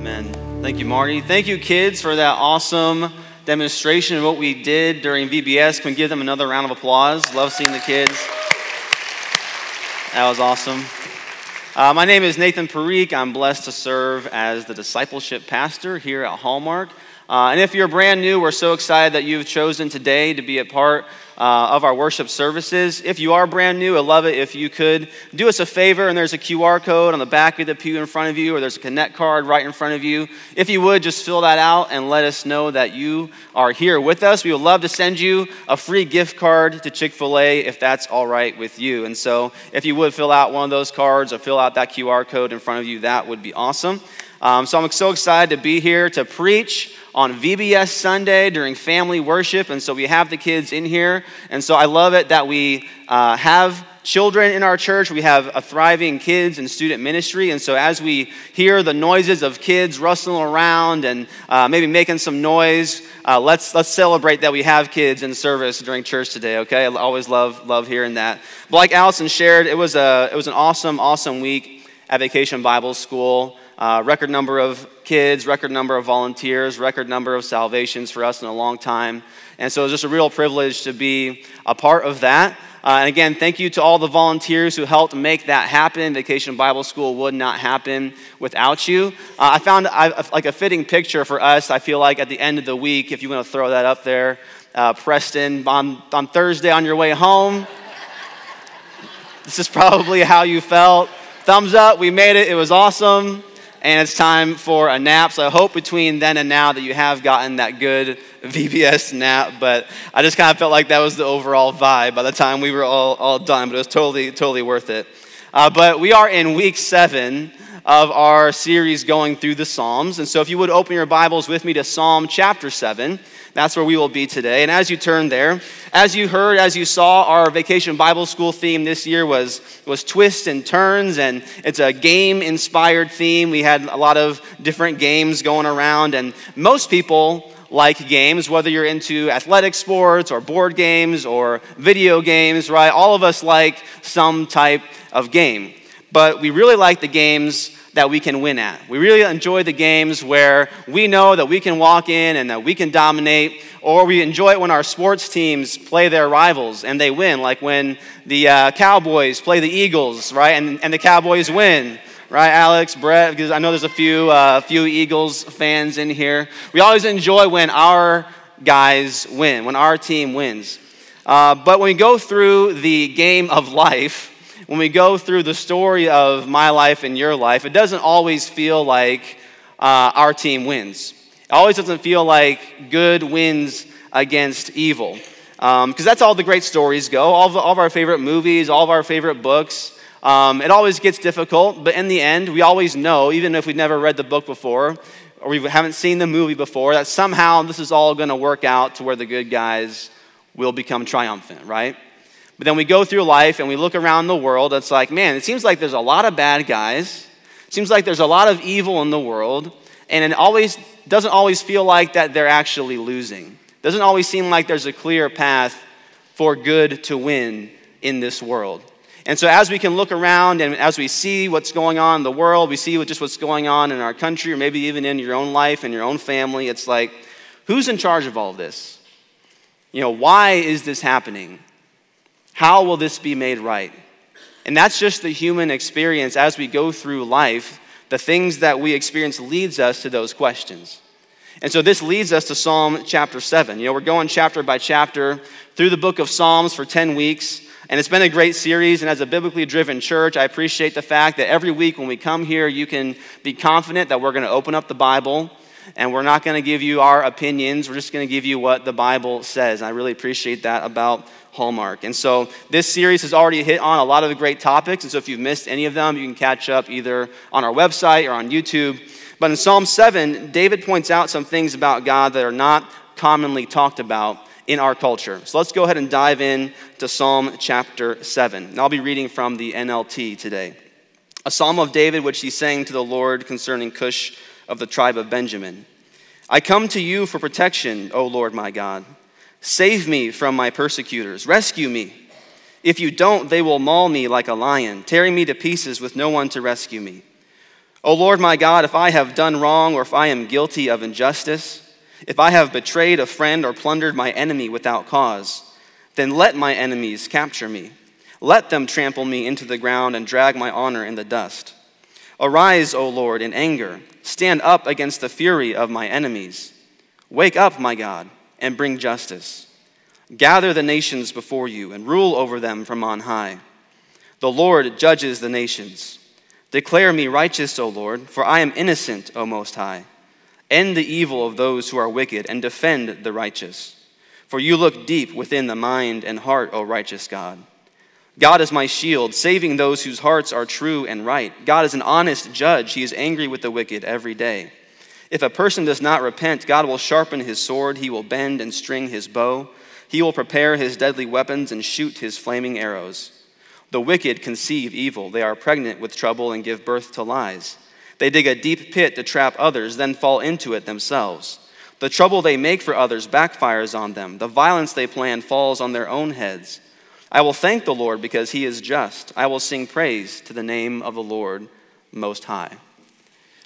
Amen. Thank you, Marty. Thank you, kids, for that awesome demonstration of what we did during VBS. Can we give them another round of applause? Love seeing the kids. That was awesome. Uh, my name is Nathan Parikh. I'm blessed to serve as the discipleship pastor here at Hallmark. Uh, and if you're brand new, we're so excited that you've chosen today to be a part uh, of our worship services. If you are brand new, I love it if you could do us a favor, and there's a QR code on the back of the pew in front of you, or there's a Connect card right in front of you. If you would, just fill that out and let us know that you are here with us. We would love to send you a free gift card to Chick fil A if that's all right with you. And so, if you would fill out one of those cards or fill out that QR code in front of you, that would be awesome. Um, so, I'm so excited to be here to preach on VBS Sunday during family worship. And so we have the kids in here. And so I love it that we uh, have children in our church. We have a thriving kids and student ministry. And so as we hear the noises of kids rustling around and uh, maybe making some noise, uh, let's, let's celebrate that we have kids in service during church today, okay? I always love, love hearing that. But like Allison shared, it was, a, it was an awesome, awesome week at Vacation Bible School. Uh, record number of kids, record number of volunteers, record number of salvations for us in a long time. And so it's just a real privilege to be a part of that. Uh, and again, thank you to all the volunteers who helped make that happen. Vacation Bible School would not happen without you. Uh, I found I, like a fitting picture for us, I feel like, at the end of the week, if you want to throw that up there. Uh, Preston, on, on Thursday on your way home, this is probably how you felt. Thumbs up, we made it, it was awesome and it's time for a nap. So I hope between then and now that you have gotten that good VBS nap. But I just kind of felt like that was the overall vibe by the time we were all, all done. But it was totally, totally worth it. Uh, but we are in week seven of our series going through the Psalms. And so if you would open your Bibles with me to Psalm chapter 7. That's where we will be today. And as you turn there, as you heard, as you saw, our vacation Bible school theme this year was, was twists and turns, and it's a game inspired theme. We had a lot of different games going around, and most people like games, whether you're into athletic sports or board games or video games, right? All of us like some type of game. But we really like the games that we can win at. We really enjoy the games where we know that we can walk in and that we can dominate, or we enjoy it when our sports teams play their rivals and they win, like when the uh, Cowboys play the Eagles, right? And, and the Cowboys win. Right, Alex, Brett, because I know there's a few, uh, few Eagles fans in here. We always enjoy when our guys win, when our team wins. Uh, but when we go through the game of life, when we go through the story of my life and your life, it doesn't always feel like uh, our team wins. It always doesn't feel like good wins against evil. Because um, that's all the great stories go. All of, all of, our favorite movies, all of our favorite books. Um, it always gets difficult, but in the end, we always know, even if we've never read the book before or we haven't seen the movie before, that somehow this is all going to work out to where the good guys will become triumphant, right? But then we go through life and we look around the world. It's like, man, it seems like there's a lot of bad guys. It seems like there's a lot of evil in the world. And it always doesn't always feel like that they're actually losing. It doesn't always seem like there's a clear path for good to win in this world. And so, as we can look around and as we see what's going on in the world, we see just what's going on in our country, or maybe even in your own life and your own family, it's like, who's in charge of all of this? You know, why is this happening? How will this be made right? And that's just the human experience as we go through life. The things that we experience leads us to those questions. And so this leads us to Psalm chapter 7. You know, we're going chapter by chapter through the book of Psalms for 10 weeks. And it's been a great series. And as a biblically driven church, I appreciate the fact that every week when we come here, you can be confident that we're going to open up the Bible and we're not going to give you our opinions. We're just going to give you what the Bible says. I really appreciate that about Hallmark. And so this series has already hit on a lot of the great topics. And so if you've missed any of them, you can catch up either on our website or on YouTube. But in Psalm 7, David points out some things about God that are not commonly talked about in our culture. So let's go ahead and dive in to Psalm chapter 7. And I'll be reading from the NLT today. A psalm of David, which he sang to the Lord concerning Cush of the tribe of Benjamin. I come to you for protection, O Lord my God. Save me from my persecutors. Rescue me. If you don't, they will maul me like a lion, tearing me to pieces with no one to rescue me. O Lord my God, if I have done wrong or if I am guilty of injustice, if I have betrayed a friend or plundered my enemy without cause, then let my enemies capture me. Let them trample me into the ground and drag my honor in the dust. Arise, O Lord, in anger. Stand up against the fury of my enemies. Wake up, my God, and bring justice. Gather the nations before you and rule over them from on high. The Lord judges the nations. Declare me righteous, O Lord, for I am innocent, O Most High. End the evil of those who are wicked and defend the righteous. For you look deep within the mind and heart, O righteous God. God is my shield, saving those whose hearts are true and right. God is an honest judge. He is angry with the wicked every day. If a person does not repent, God will sharpen his sword, he will bend and string his bow, he will prepare his deadly weapons and shoot his flaming arrows. The wicked conceive evil. They are pregnant with trouble and give birth to lies. They dig a deep pit to trap others, then fall into it themselves. The trouble they make for others backfires on them. The violence they plan falls on their own heads. I will thank the Lord because he is just. I will sing praise to the name of the Lord Most High.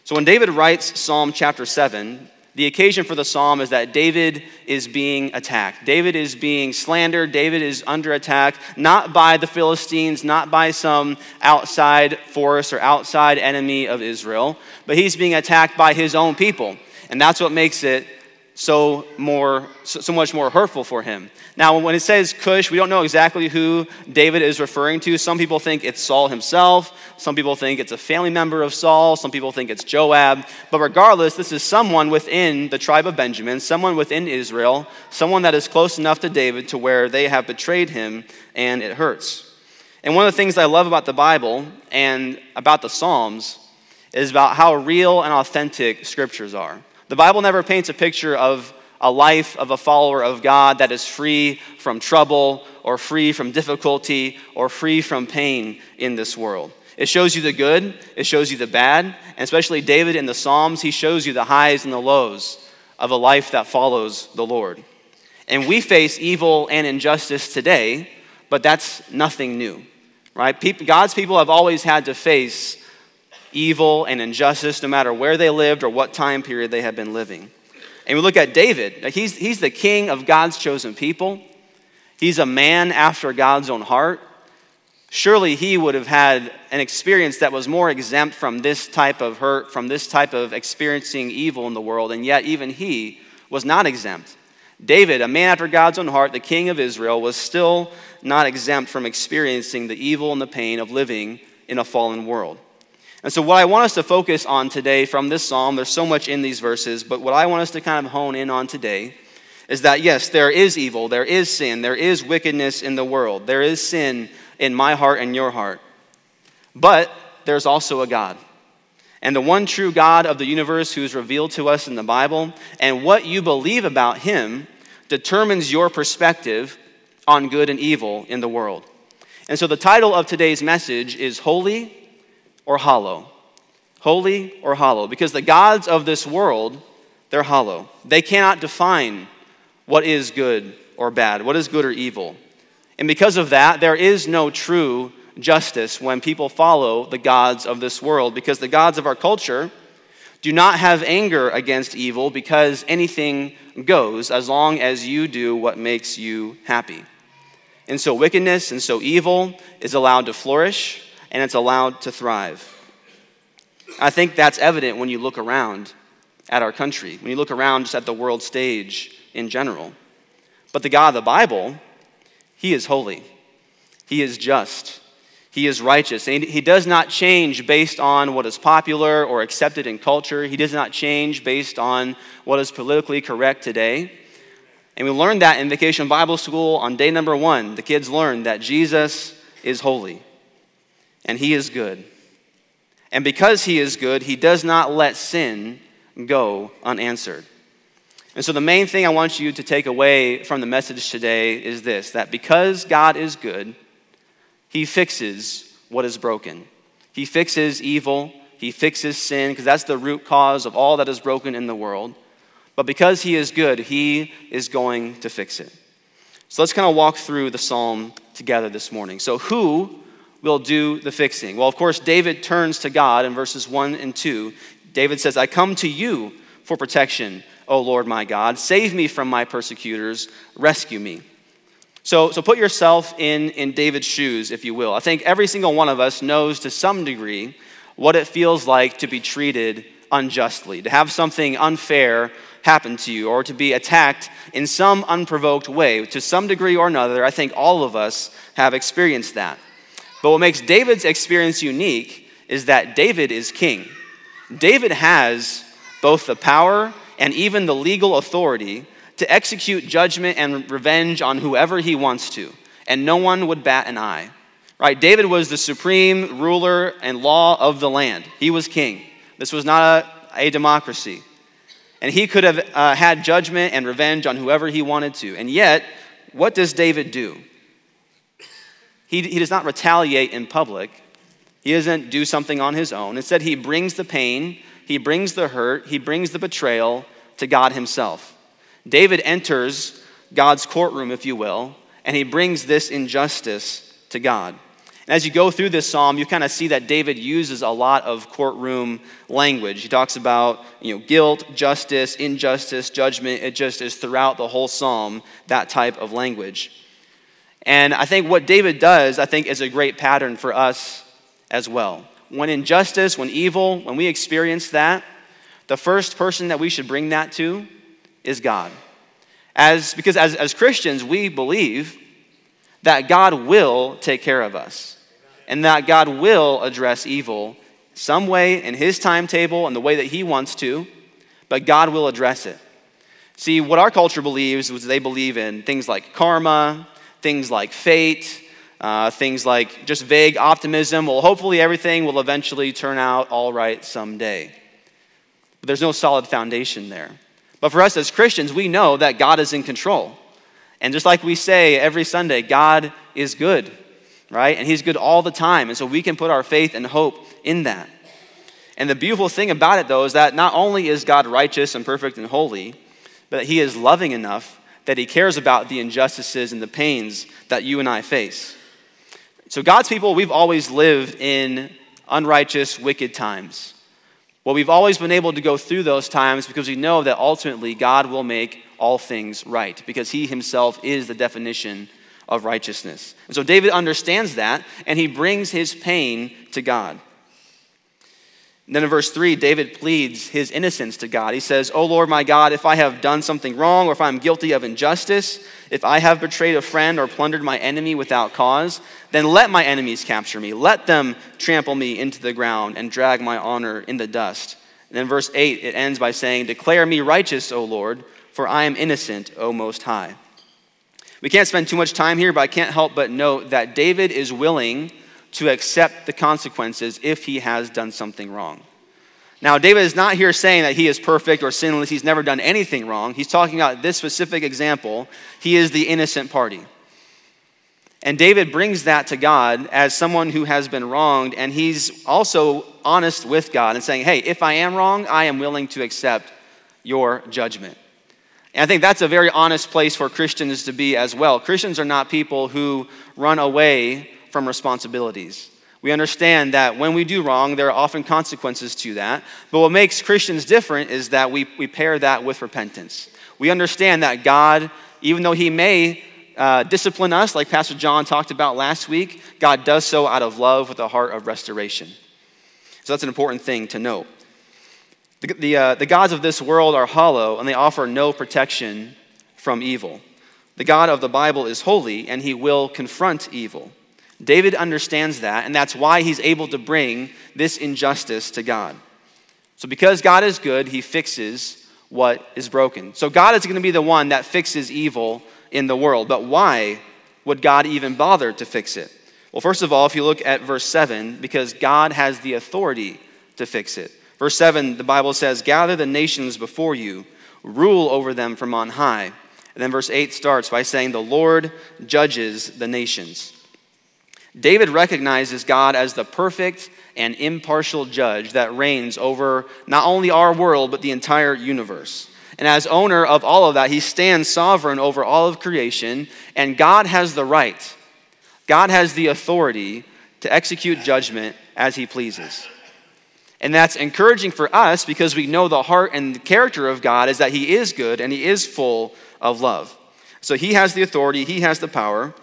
So when David writes Psalm chapter 7, the occasion for the psalm is that David is being attacked. David is being slandered. David is under attack, not by the Philistines, not by some outside force or outside enemy of Israel, but he's being attacked by his own people. And that's what makes it so more so much more hurtful for him. Now, when it says Cush, we don't know exactly who David is referring to. Some people think it's Saul himself. Some people think it's a family member of Saul. Some people think it's Joab. But regardless, this is someone within the tribe of Benjamin, someone within Israel, someone that is close enough to David to where they have betrayed him and it hurts. And one of the things I love about the Bible and about the Psalms is about how real and authentic scriptures are. The Bible never paints a picture of a life of a follower of God that is free from trouble or free from difficulty or free from pain in this world. It shows you the good, it shows you the bad, and especially David in the Psalms, he shows you the highs and the lows of a life that follows the Lord. And we face evil and injustice today, but that's nothing new, right? God's people have always had to face evil and injustice, no matter where they lived or what time period they had been living. And we look at David. He's, he's the king of God's chosen people, he's a man after God's own heart. Surely he would have had an experience that was more exempt from this type of hurt, from this type of experiencing evil in the world, and yet even he was not exempt. David, a man after God's own heart, the king of Israel, was still not exempt from experiencing the evil and the pain of living in a fallen world. And so, what I want us to focus on today from this psalm, there's so much in these verses, but what I want us to kind of hone in on today is that yes, there is evil, there is sin, there is wickedness in the world, there is sin in my heart and your heart. But there's also a God. And the one true God of the universe who is revealed to us in the Bible, and what you believe about him determines your perspective on good and evil in the world. And so the title of today's message is Holy or hollow. Holy or hollow. Because the gods of this world, they're hollow. They cannot define what is good or bad, what is good or evil. And because of that, there is no true justice when people follow the gods of this world, because the gods of our culture do not have anger against evil because anything goes as long as you do what makes you happy. And so wickedness and so evil is allowed to flourish and it's allowed to thrive. I think that's evident when you look around at our country, when you look around just at the world stage in general. But the God of the Bible, He is holy, He is just, He is righteous. And He does not change based on what is popular or accepted in culture, He does not change based on what is politically correct today. And we learned that in Vacation Bible School on day number one. The kids learned that Jesus is holy and he is good. And because he is good, he does not let sin go unanswered. And so, the main thing I want you to take away from the message today is this that because God is good, he fixes what is broken. He fixes evil, he fixes sin, because that's the root cause of all that is broken in the world. But because he is good, he is going to fix it. So, let's kind of walk through the psalm together this morning. So, who will do the fixing? Well, of course, David turns to God in verses 1 and 2. David says, I come to you for protection, O Lord my God. Save me from my persecutors, rescue me. So, so put yourself in, in David's shoes, if you will. I think every single one of us knows to some degree what it feels like to be treated unjustly, to have something unfair happen to you, or to be attacked in some unprovoked way. To some degree or another, I think all of us have experienced that. But what makes David's experience unique is that David is king. David has both the power and even the legal authority to execute judgment and revenge on whoever he wants to, and no one would bat an eye. Right? David was the supreme ruler and law of the land. He was king. This was not a, a democracy. And he could have uh, had judgment and revenge on whoever he wanted to. And yet, what does David do? He, he does not retaliate in public. He doesn't do something on his own. Instead, he brings the pain, he brings the hurt, he brings the betrayal to God himself. David enters God's courtroom, if you will, and he brings this injustice to God. And as you go through this psalm, you kind of see that David uses a lot of courtroom language. He talks about you know, guilt, justice, injustice, judgment. It just is throughout the whole psalm, that type of language. And I think what David does, I think, is a great pattern for us as well. When injustice, when evil, when we experience that, the first person that we should bring that to is God. As, because as, as Christians, we believe that God will take care of us and that God will address evil some way in His timetable and the way that He wants to, but God will address it. See, what our culture believes is they believe in things like karma, things like fate, uh, things like just vague optimism. Well, hopefully everything will eventually turn out all right someday. But there's no solid foundation there. But for us as Christians, we know that God is in control. And just like we say every Sunday, God is good, right? And He's good all the time. And so we can put our faith and hope in that. And the beautiful thing about it, though, is that not only is God righteous and perfect and holy, but He is loving enough that He cares about the injustices and the pains that you and I face. So, God's people, we've always lived in unrighteous, wicked times. Well, we've always been able to go through those times because we know that ultimately God will make all things right, because he himself is the definition of righteousness. And so David understands that, and he brings his pain to God. Then in verse 3, David pleads his innocence to God. He says, O Lord my God, if I have done something wrong, or if I'm guilty of injustice, if I have betrayed a friend or plundered my enemy without cause, then let my enemies capture me. Let them trample me into the ground and drag my honor in the dust. And then verse 8, it ends by saying, Declare me righteous, O Lord, for I am innocent, O Most High. We can't spend too much time here, but I can't help but note that David is willing to accept the consequences if he has done something wrong. Now, David is not here saying that he is perfect or sinless, he's never done anything wrong. He's talking about this specific example. He is the innocent party. And David brings that to God as someone who has been wronged, and he's also honest with God and saying, Hey, if I am wrong, I am willing to accept your judgment. And I think that's a very honest place for Christians to be as well. Christians are not people who run away from responsibilities. We understand that when we do wrong, there are often consequences to that. But what makes Christians different is that we, we pair that with repentance. We understand that God, even though He may uh, discipline us, like Pastor John talked about last week, God does so out of love with a heart of restoration. So that's an important thing to note. The, the, uh, the gods of this world are hollow and they offer no protection from evil. The God of the Bible is holy and he will confront evil. David understands that, and that's why he's able to bring this injustice to God. So, because God is good, he fixes what is broken. So, God is going to be the one that fixes evil in the world. But why would God even bother to fix it? Well, first of all, if you look at verse 7, because God has the authority to fix it. Verse 7, the Bible says, Gather the nations before you, rule over them from on high. And then verse 8 starts by saying, The Lord judges the nations. David recognizes God as the perfect and impartial judge that reigns over not only our world, but the entire universe. And as owner of all of that, he stands sovereign over all of creation, and God has the right, God has the authority to execute judgment as he pleases. And that's encouraging for us because we know the heart and the character of God is that he is good and he is full of love. So he has the authority, he has the power.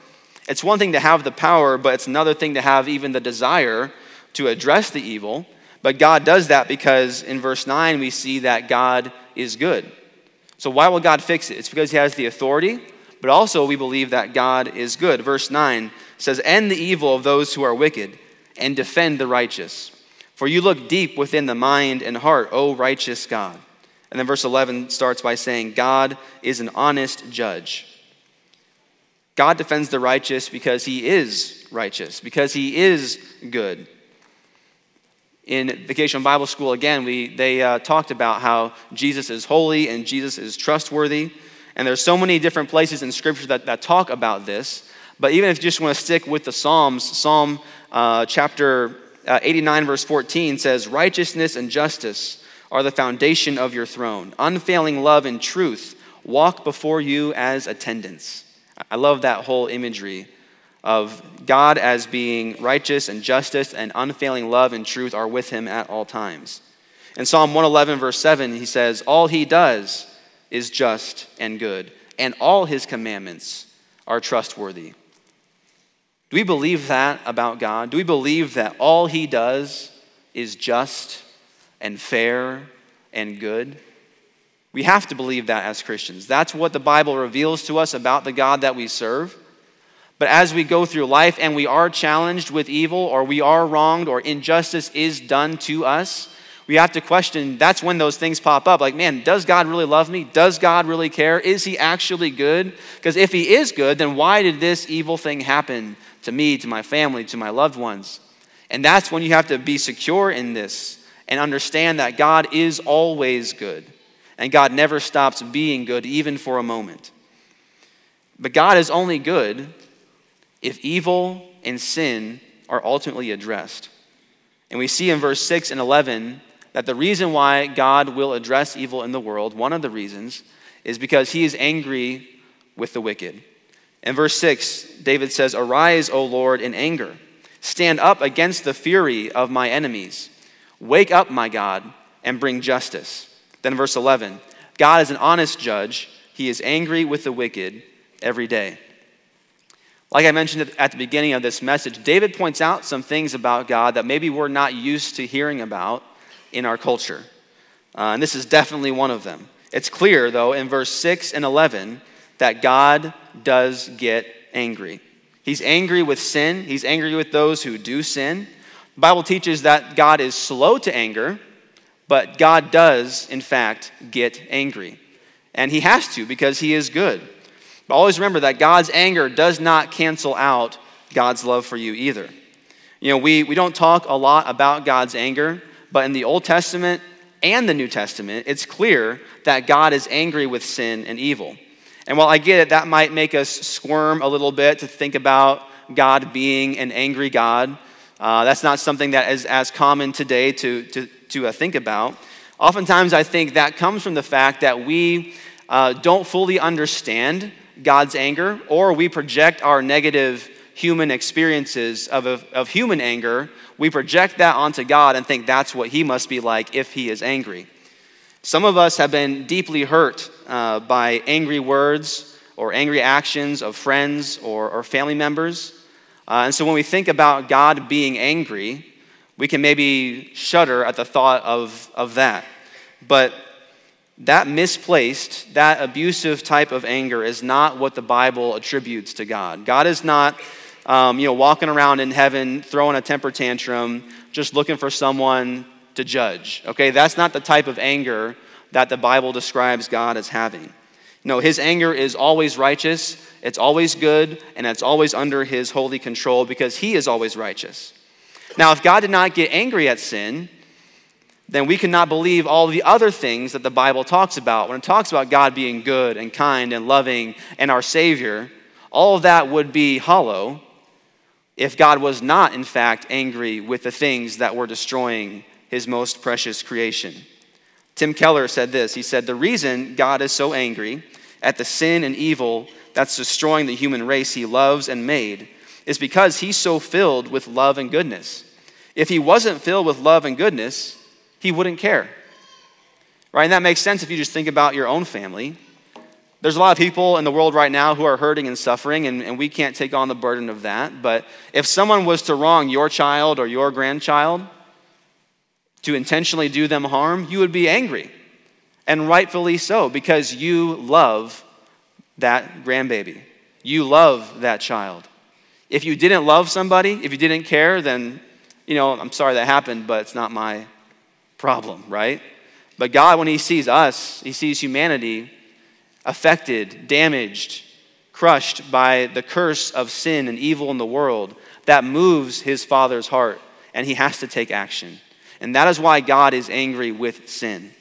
It's one thing to have the power, but it's another thing to have even the desire to address the evil. But God does that because in verse 9 we see that God is good. So why will God fix it? It's because he has the authority, but also we believe that God is good. Verse 9 says, End the evil of those who are wicked and defend the righteous. For you look deep within the mind and heart, O righteous God. And then verse 11 starts by saying, God is an honest judge. God defends the righteous because he is righteous, because he is good in Vacation Bible School, again, we, they uh, talked about how Jesus is holy and Jesus is trustworthy. And there's so many different places in Scripture that, that talk about this. But even if you just want to stick with the Psalms, Psalm uh, chapter uh, 89, verse 14 says, Righteousness and justice are the foundation of your throne. Unfailing love and truth walk before you as attendants. I love that whole imagery of God as being righteous and justice and unfailing love and truth are with him at all times. In Psalm 111, verse 7, he says, All he does is just and good, and all his commandments are trustworthy. Do we believe that about God? Do we believe that all he does is just and fair and good? We have to believe that as Christians. That's what the Bible reveals to us about the God that we serve. But as we go through life and we are challenged with evil or we are wronged or injustice is done to us, we have to question that's when those things pop up. Like, man, does God really love me? Does God really care? Is he actually good? Because if he is good, then why did this evil thing happen to me, to my family, to my loved ones? And that's when you have to be secure in this and understand that God is always good and God never stops being good, even for a moment. But God is only good if evil and sin are ultimately addressed. And we see in verse 6 and 11 that the reason why God will address evil in the world, one of the reasons, is because he is angry with the wicked. In verse 6, David says, Arise, O Lord, in anger. Stand up against the fury of my enemies. Wake up, my God, and bring justice. Then, verse 11, God is an honest judge. He is angry with the wicked every day. Like I mentioned at the beginning of this message, David points out some things about God that maybe we're not used to hearing about in our culture. Uh, and this is definitely one of them. It's clear, though, in verse 6 and 11, that God does get angry. He's angry with sin, He's angry with those who do sin. The Bible teaches that God is slow to anger, but God does, in fact, get angry. And He has to because He is good. But always remember that God's anger does not cancel out God's love for you either. You know, we, we don't talk a lot about God's anger, but in the Old Testament and the New Testament, it's clear that God is angry with sin and evil. And while I get it, that might make us squirm a little bit to think about God being an angry God. Uh, that's not something that is as common today to, to, to uh, think about. Oftentimes, I think that comes from the fact that we uh, don't fully understand God's anger, or we project our negative human experiences of, of, of, human anger, we project that onto God and think that's what He must be like if He is angry. Some of us have been deeply hurt uh, by angry words or angry actions of friends or, or family members. Uh, and so when we think about God being angry, we can maybe shudder at the thought of, of that. But that misplaced, that abusive type of anger is not what the Bible attributes to God. God is not, um, you know, walking around in heaven throwing a temper tantrum, just looking for someone to judge. Okay, that's not the type of anger that the Bible describes God as having. No, his anger is always righteous, it's always good, and it's always under his holy control because he is always righteous. Now, if God did not get angry at sin, then we cannot believe all the other things that the Bible talks about. When it talks about God being good and kind and loving and our Savior, all of that would be hollow if God was not, in fact, angry with the things that were destroying his most precious creation. Tim Keller said this He said, The reason God is so angry at the sin and evil that's destroying the human race he loves and made is because he's so filled with love and goodness. If he wasn't filled with love and goodness, he wouldn't care. Right? And that makes sense if you just think about your own family. There's a lot of people in the world right now who are hurting and suffering, and, and we can't take on the burden of that. But if someone was to wrong your child or your grandchild, to intentionally do them harm, you would be angry. And rightfully so, because you love that grandbaby. You love that child. If you didn't love somebody, if you didn't care, then, you know, I'm sorry that happened, but it's not my problem, right? But God, when He sees us, He sees humanity affected, damaged, crushed by the curse of sin and evil in the world, that moves His Father's heart, and He has to take action. And that is why God is angry with sin.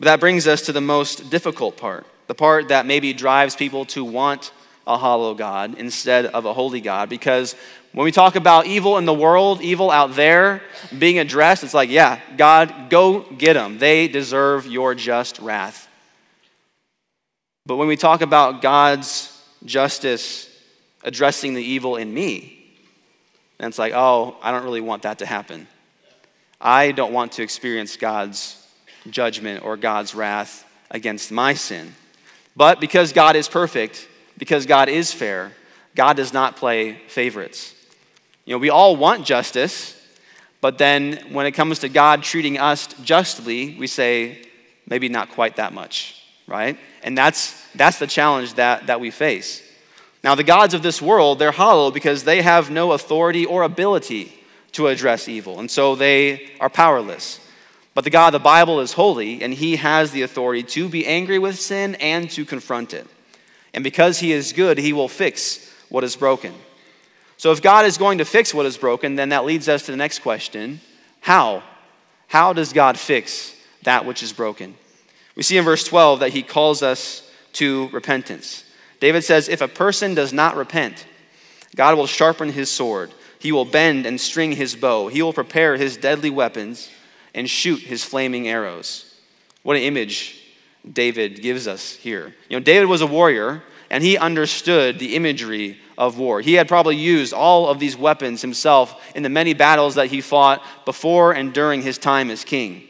But that brings us to the most difficult part, the part that maybe drives people to want a hollow God instead of a holy God. Because when we talk about evil in the world, evil out there being addressed, it's like, yeah, God, go get them. They deserve your just wrath. But when we talk about God's justice addressing the evil in me, it's like, oh, I don't really want that to happen. I don't want to experience God's judgment or God's wrath against my sin. But because God is perfect, because God is fair, God does not play favorites. You know, we all want justice, but then when it comes to God treating us justly, we say, maybe not quite that much, right? And that's, that's the challenge that, that we face. Now, the gods of this world, they're hollow because they have no authority or ability to address evil, and so they are powerless. But the God of the Bible is holy, and he has the authority to be angry with sin and to confront it. And because he is good, he will fix what is broken. So if God is going to fix what is broken, then that leads us to the next question How? How does God fix that which is broken? We see in verse 12 that he calls us to repentance. David says, If a person does not repent, God will sharpen his sword he will bend and string his bow. He will prepare his deadly weapons and shoot his flaming arrows. What an image David gives us here. You know, David was a warrior and he understood the imagery of war. He had probably used all of these weapons himself in the many battles that he fought before and during his time as king.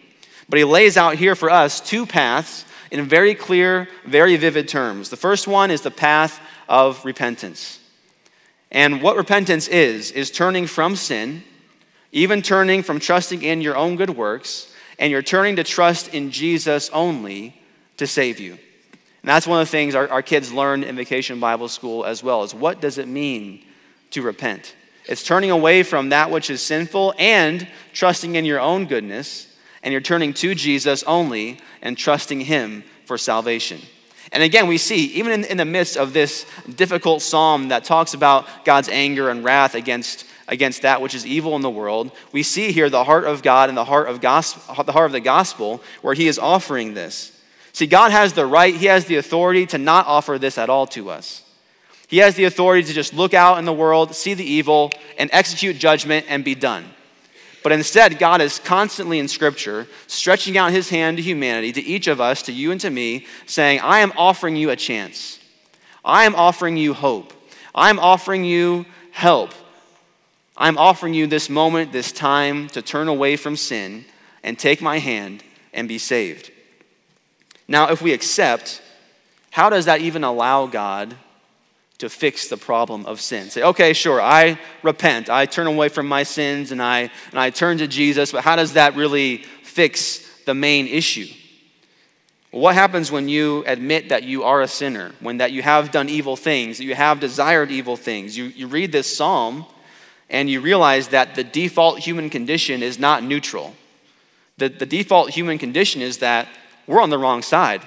But he lays out here for us two paths in very clear, very vivid terms. The first one is the path of repentance. And what repentance is, is turning from sin, even turning from trusting in your own good works, and you're turning to trust in Jesus only to save you. And that's one of the things our, our kids learn in Vacation Bible School as well, is what does it mean to repent? It's turning away from that which is sinful and trusting in your own goodness, and you're turning to Jesus only and trusting Him for salvation. And again, we see, even in, in, the midst of this difficult psalm that talks about God's anger and wrath against, against that which is evil in the world, we see here the heart of God and the heart of, gospel, the heart of the gospel where he is offering this. See, God has the right, he has the authority to not offer this at all to us. He has the authority to just look out in the world, see the evil, and execute judgment and be done. But instead, God is constantly in Scripture stretching out his hand to humanity, to each of us, to you and to me, saying, I am offering you a chance. I am offering you hope. I'm offering you help. I'm offering you this moment, this time to turn away from sin and take my hand and be saved. Now, if we accept, how does that even allow God to fix the problem of sin. Say, okay, sure, I repent. I turn away from my sins and I, and I turn to Jesus, but how does that really fix the main issue? what happens when you admit that you are a sinner, when that you have done evil things, you have desired evil things? You, you read this psalm and you realize that the default human condition is not neutral. The, the default human condition is that we're on the wrong side,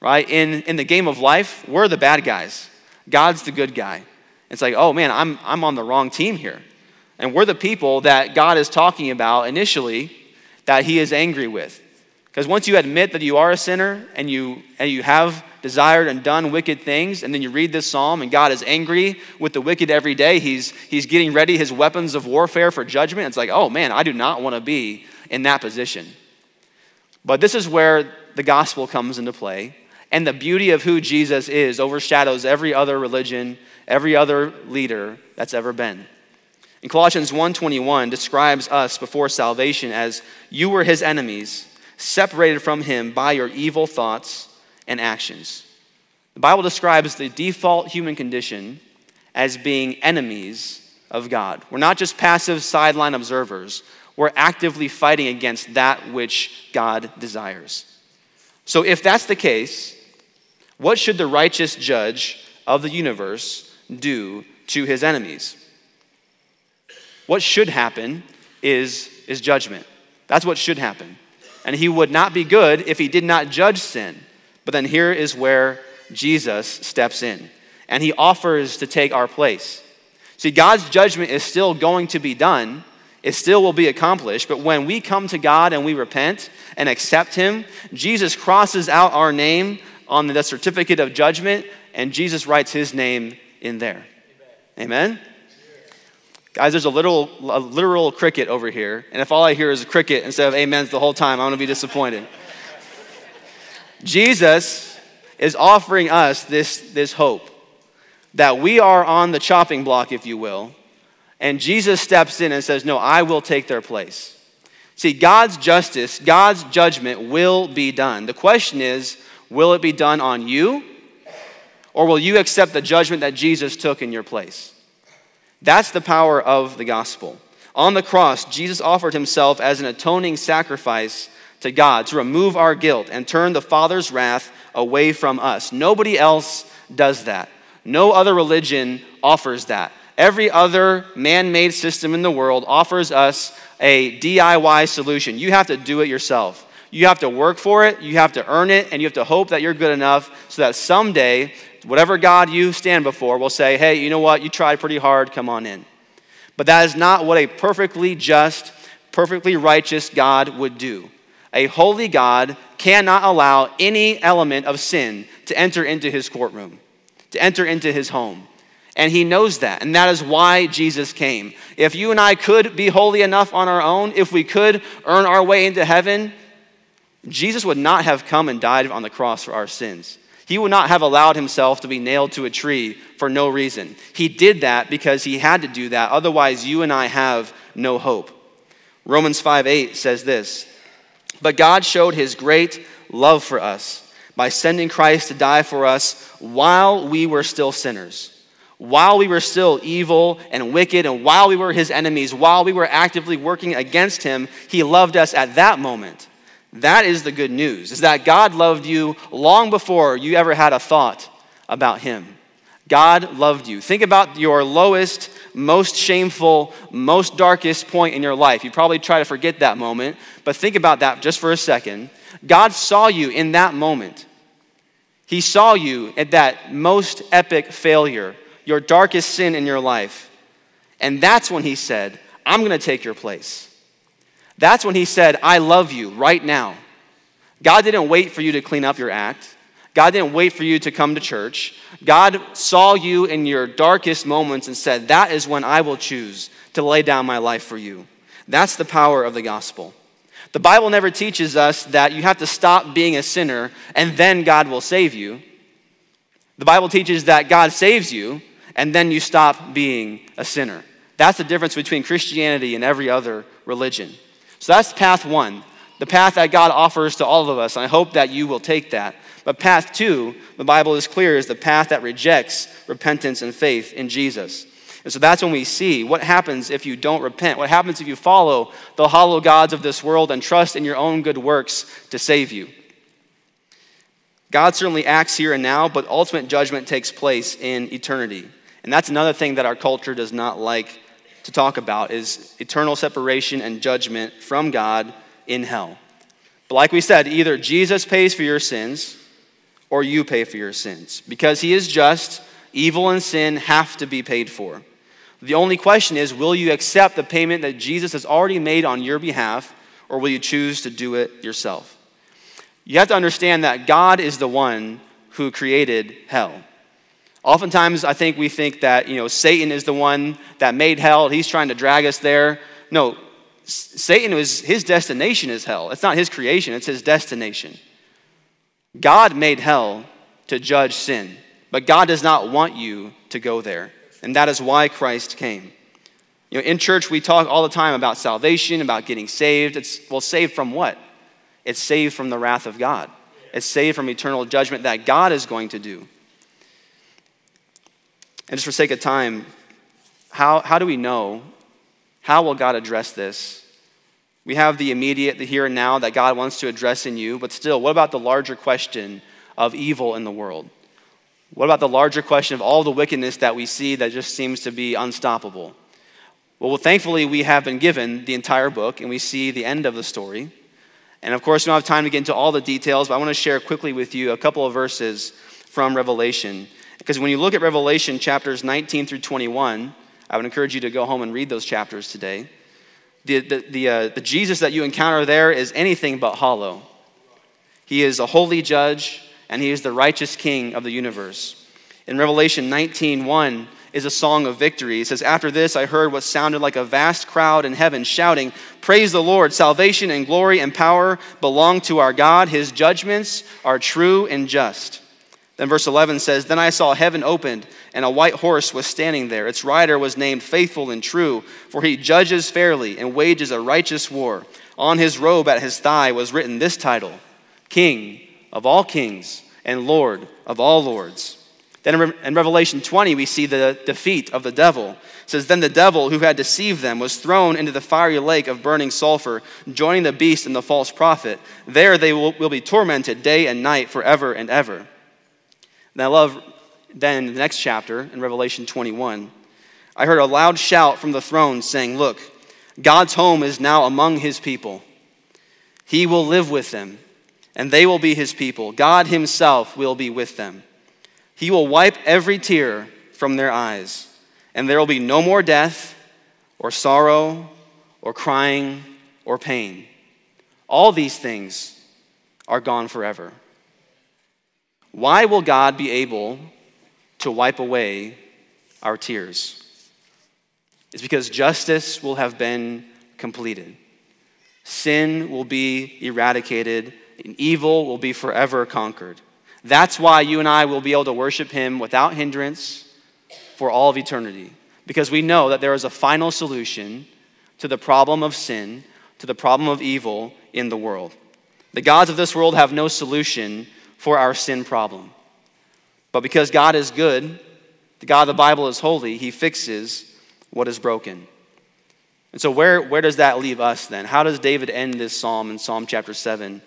right? In, in the game of life, we're the bad guys. God's the good guy. It's like, oh man, I'm, I'm on the wrong team here. And we're the people that God is talking about initially that he is angry with. Because once you admit that you are a sinner and you, and you have desired and done wicked things, and then you read this psalm and God is angry with the wicked every day, he's, he's getting ready his weapons of warfare for judgment. It's like, oh man, I do not want to be in that position. But this is where the gospel comes into play And the beauty of who Jesus is overshadows every other religion, every other leader that's ever been. In Colossians 1:21 describes us before salvation as you were his enemies, separated from him by your evil thoughts and actions. The Bible describes the default human condition as being enemies of God. We're not just passive sideline observers, we're actively fighting against that which God desires. So, if that's the case, what should the righteous judge of the universe do to his enemies? What should happen is, is judgment. That's what should happen. And he would not be good if he did not judge sin. But then here is where Jesus steps in and he offers to take our place. See, God's judgment is still going to be done, it still will be accomplished, but when we come to God and we repent and accept him, Jesus crosses out our name on the certificate of judgment, and Jesus writes his name in there. Amen? Amen? Guys, there's a little a literal cricket over here, and if all I hear is a cricket instead of amens the whole time, I'm gonna be disappointed. Jesus is offering us this, this hope that we are on the chopping block, if you will, and Jesus steps in and says, No, I will take their place. See, God's justice, God's judgment will be done. The question is, will it be done on you? Or will you accept the judgment that Jesus took in your place? That's the power of the gospel. On the cross, Jesus offered himself as an atoning sacrifice to God to remove our guilt and turn the Father's wrath away from us. Nobody else does that. No other religion offers that. Every other man made system in the world offers us a DIY solution. You have to do it yourself. You have to work for it, you have to earn it, and you have to hope that you're good enough so that someday, whatever God you stand before will say, hey, you know what? You tried pretty hard, come on in. But that is not what a perfectly just, perfectly righteous God would do. A holy God cannot allow any element of sin to enter into his courtroom, to enter into his home. And he knows that. And that is why Jesus came. If you and I could be holy enough on our own, if we could earn our way into heaven, Jesus would not have come and died on the cross for our sins. He would not have allowed himself to be nailed to a tree for no reason. He did that because he had to do that. Otherwise, you and I have no hope. Romans 5 8 says this But God showed his great love for us by sending Christ to die for us while we were still sinners. While we were still evil and wicked, and while we were his enemies, while we were actively working against him, he loved us at that moment. That is the good news, is that God loved you long before you ever had a thought about him. God loved you. Think about your lowest, most shameful, most darkest point in your life. You probably try to forget that moment, but think about that just for a second. God saw you in that moment. He saw you at that most epic failure, your darkest sin in your life. And that's when He said, I'm going to take your place. That's when He said, I love you right now. God didn't wait for you to clean up your act. God didn't wait for you to come to church. God saw you in your darkest moments and said, That is when I will choose to lay down my life for you. That's the power of the gospel. The Bible never teaches us that you have to stop being a sinner and then God will save you. The Bible teaches that God saves you and then you stop being a sinner. That's the difference between Christianity and every other religion. So that's path one, the path that God offers to all of us. And I hope that you will take that. But path two, the Bible is clear, is the path that rejects repentance and faith in Jesus. And so that's when we see what happens if you don't repent. What happens if you follow the hollow gods of this world and trust in your own good works to save you. God certainly acts here and now, but ultimate judgment takes place in eternity. And that's another thing that our culture does not like to talk about is eternal separation and judgment from God in hell. But like we said, either Jesus pays for your sins or you pay for your sins. Because he is just, evil and sin have to be paid for. The only question is will you accept the payment that Jesus has already made on your behalf, or will you choose to do it yourself? You have to understand that God is the one who created hell. Oftentimes, I think we think that you know Satan is the one that made hell. He's trying to drag us there. No, Satan was his destination is hell. It's not his creation; it's his destination. God made hell to judge sin, but God does not want you to go there. And that is why Christ came. You know, in church, we talk all the time about salvation, about getting saved. It's, well, saved from what? It's saved from the wrath of God. It's saved from eternal judgment that God is going to do. And just for sake of time, how, how do we know? How will God address this? We have the immediate, the here and now that God wants to address in you, but still, what about the larger question of evil in the world? What about the larger question of all the wickedness that we see that just seems to be unstoppable? Well, thankfully, we have been given the entire book and we see the end of the story. And of course, we don't have time to get into all the details, but I want to share quickly with you a couple of verses from Revelation. Because when you look at Revelation chapters 19 through 21, I would encourage you to go home and read those chapters today. The, the, the, uh, the Jesus that you encounter there is anything but hollow. He is a holy judge, and he is the righteous king of the universe. In Revelation 19 1, is a song of victory. It says, After this, I heard what sounded like a vast crowd in heaven shouting, Praise the Lord! Salvation and glory and power belong to our God. His judgments are true and just. Then verse 11 says, Then I saw heaven opened, and a white horse was standing there. Its rider was named Faithful and True, for he judges fairly and wages a righteous war. On his robe at his thigh was written this title King of all kings and Lord of all lords. Then in Revelation 20, we see the defeat of the devil. It says, Then the devil who had deceived them was thrown into the fiery lake of burning sulfur, joining the beast and the false prophet. There they will, will be tormented day and night forever and ever. And I love then the next chapter in Revelation 21. I heard a loud shout from the throne saying, Look, God's home is now among his people. He will live with them, and they will be his people. God himself will be with them. He will wipe every tear from their eyes, and there will be no more death, or sorrow, or crying, or pain. All these things are gone forever. Why will God be able to wipe away our tears? It's because justice will have been completed. Sin will be eradicated, and evil will be forever conquered. That's why you and I will be able to worship Him without hindrance for all of eternity. Because we know that there is a final solution to the problem of sin, to the problem of evil in the world. The gods of this world have no solution for our sin problem. But because God is good, the God of the Bible is holy, He fixes what is broken. And so, where, where does that leave us then? How does David end this psalm in Psalm chapter 7?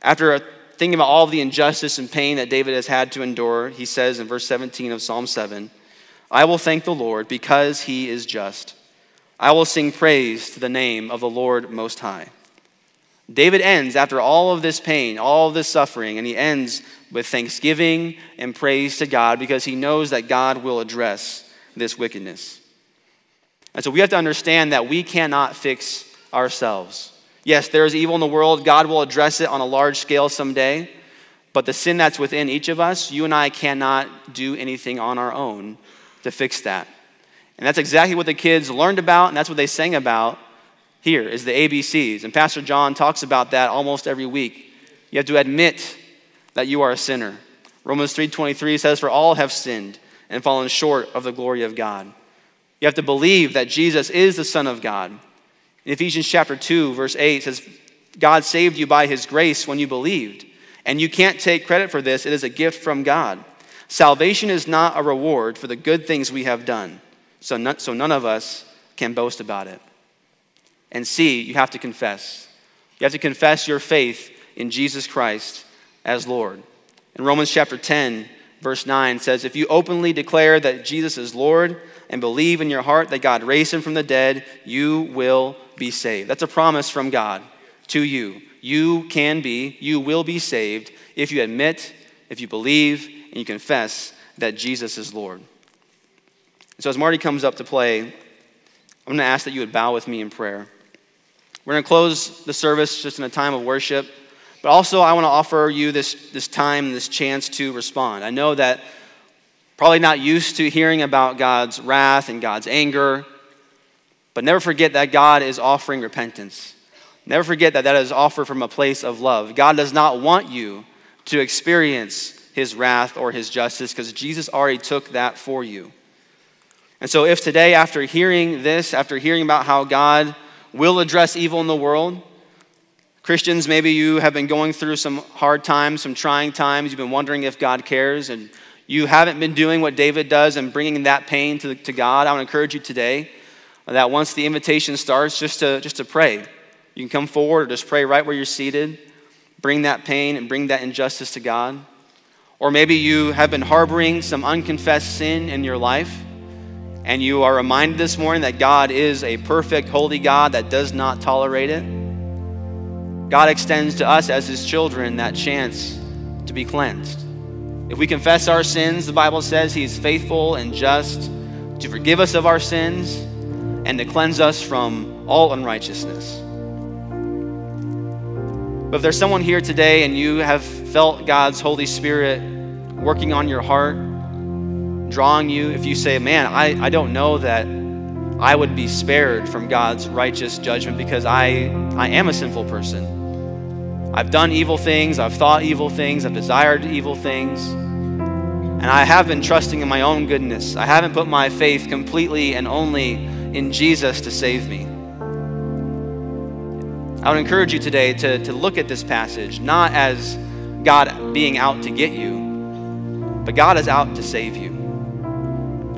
After thinking about all of the injustice and pain that David has had to endure, he says in verse 17 of Psalm 7 I will thank the Lord because he is just. I will sing praise to the name of the Lord Most High. David ends after all of this pain, all of this suffering, and he ends with thanksgiving and praise to God because he knows that God will address this wickedness. And so we have to understand that we cannot fix ourselves. Yes, there is evil in the world. God will address it on a large scale someday. But the sin that's within each of us, you and I cannot do anything on our own to fix that. And that's exactly what the kids learned about, and that's what they sang about here is the ABCs. And Pastor Jon talks about that almost every week. You have to admit that you are a sinner. Romans 3:23 says for all have sinned and fallen short of the glory of God. You have to believe that Jesus is the son of God in Ephesians chapter 2, verse 8 says, God saved you by his grace when you believed. And you can't take credit for this, it is a gift from God. Salvation is not a reward for the good things we have done. So none, so none of us can boast about it. And C, you have to confess. You have to confess your faith in Jesus Christ as Lord. In Romans chapter 10, verse 9 says, If you openly declare that Jesus is Lord and believe in your heart that God raised him from the dead, you will be saved. That's a promise from God to you. You can be, you will be saved if you admit, if you believe, and you confess that Jesus is Lord. So, as Marty comes up to play, I'm going to ask that you would bow with me in prayer. We're going to close the service just in a time of worship, but also I want to offer you this, this time, this chance to respond. I know that probably not used to hearing about God's wrath and God's anger but never forget that God is offering repentance. Never forget that that is offered from a place of love. God does not want you to experience his wrath or his justice because Jesus already took that for you. And so, if today, after hearing this, after hearing about how God will address evil in the world, Christians, maybe you have been going through some hard times, some trying times, you've been wondering if God cares, and you haven't been doing what David does and bringing that pain to, to God, I to encourage you today that once the invitation starts, just to, just to pray. You can come forward or just pray right where you're seated. Bring that pain and bring that injustice to God. Or maybe you have been harboring some unconfessed sin in your life, and you are reminded this morning that God is a perfect, holy God that does not tolerate it. God extends to us as His children that chance to be cleansed. If we confess our sins, the Bible says He is faithful and just to forgive us of our sins and to cleanse us from all unrighteousness. But if there's someone here today and you have felt God's Holy Spirit working on your heart, drawing you, if you say, Man, I, I don't know that I would be spared from God's righteous judgment because I, I am a sinful person. I've done evil things, I've thought evil things, I've desired evil things, and I have been trusting in my own goodness. I haven't put my faith completely and only in Jesus to save me. I would encourage you today to, to look at this passage not as God being out to get you, but God is out to save you.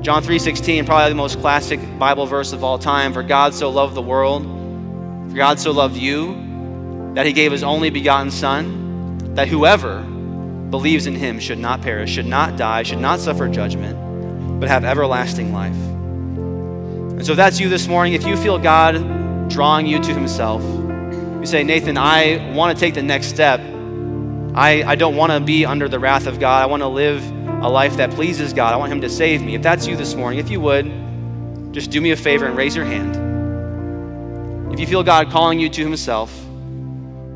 John 3:16, probably the most classic Bible verse of all time, for God so loved the world, for God so loved you that he gave his only begotten son, that whoever believes in him should not perish, should not die, should not suffer judgment, but have everlasting life. And so if that's you this morning, if you feel God drawing you to himself, you say, Nathan, I want to take the next step. I, I don't want to be under the wrath of God. I want to live a life that pleases God. I want Him to save me. If that's you this morning, if you would, just do me a favor and raise your hand. If you feel God calling you to Himself,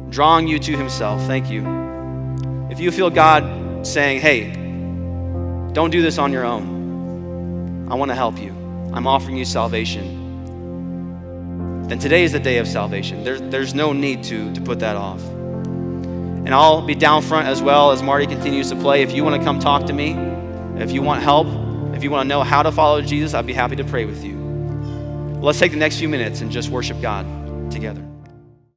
drawing you to Himself, thank you. If you feel God saying, hey, don't do this on your own, I want to help you, I'm offering you salvation then today is the day of salvation. There, there's no need to, to put that off. And I'll be down front as well as Marty continues to play. If you want to come talk to me, if you want help, if you want to know how to follow Jesus, I'd be happy to pray with you. Let's take the next few minutes and just worship God together.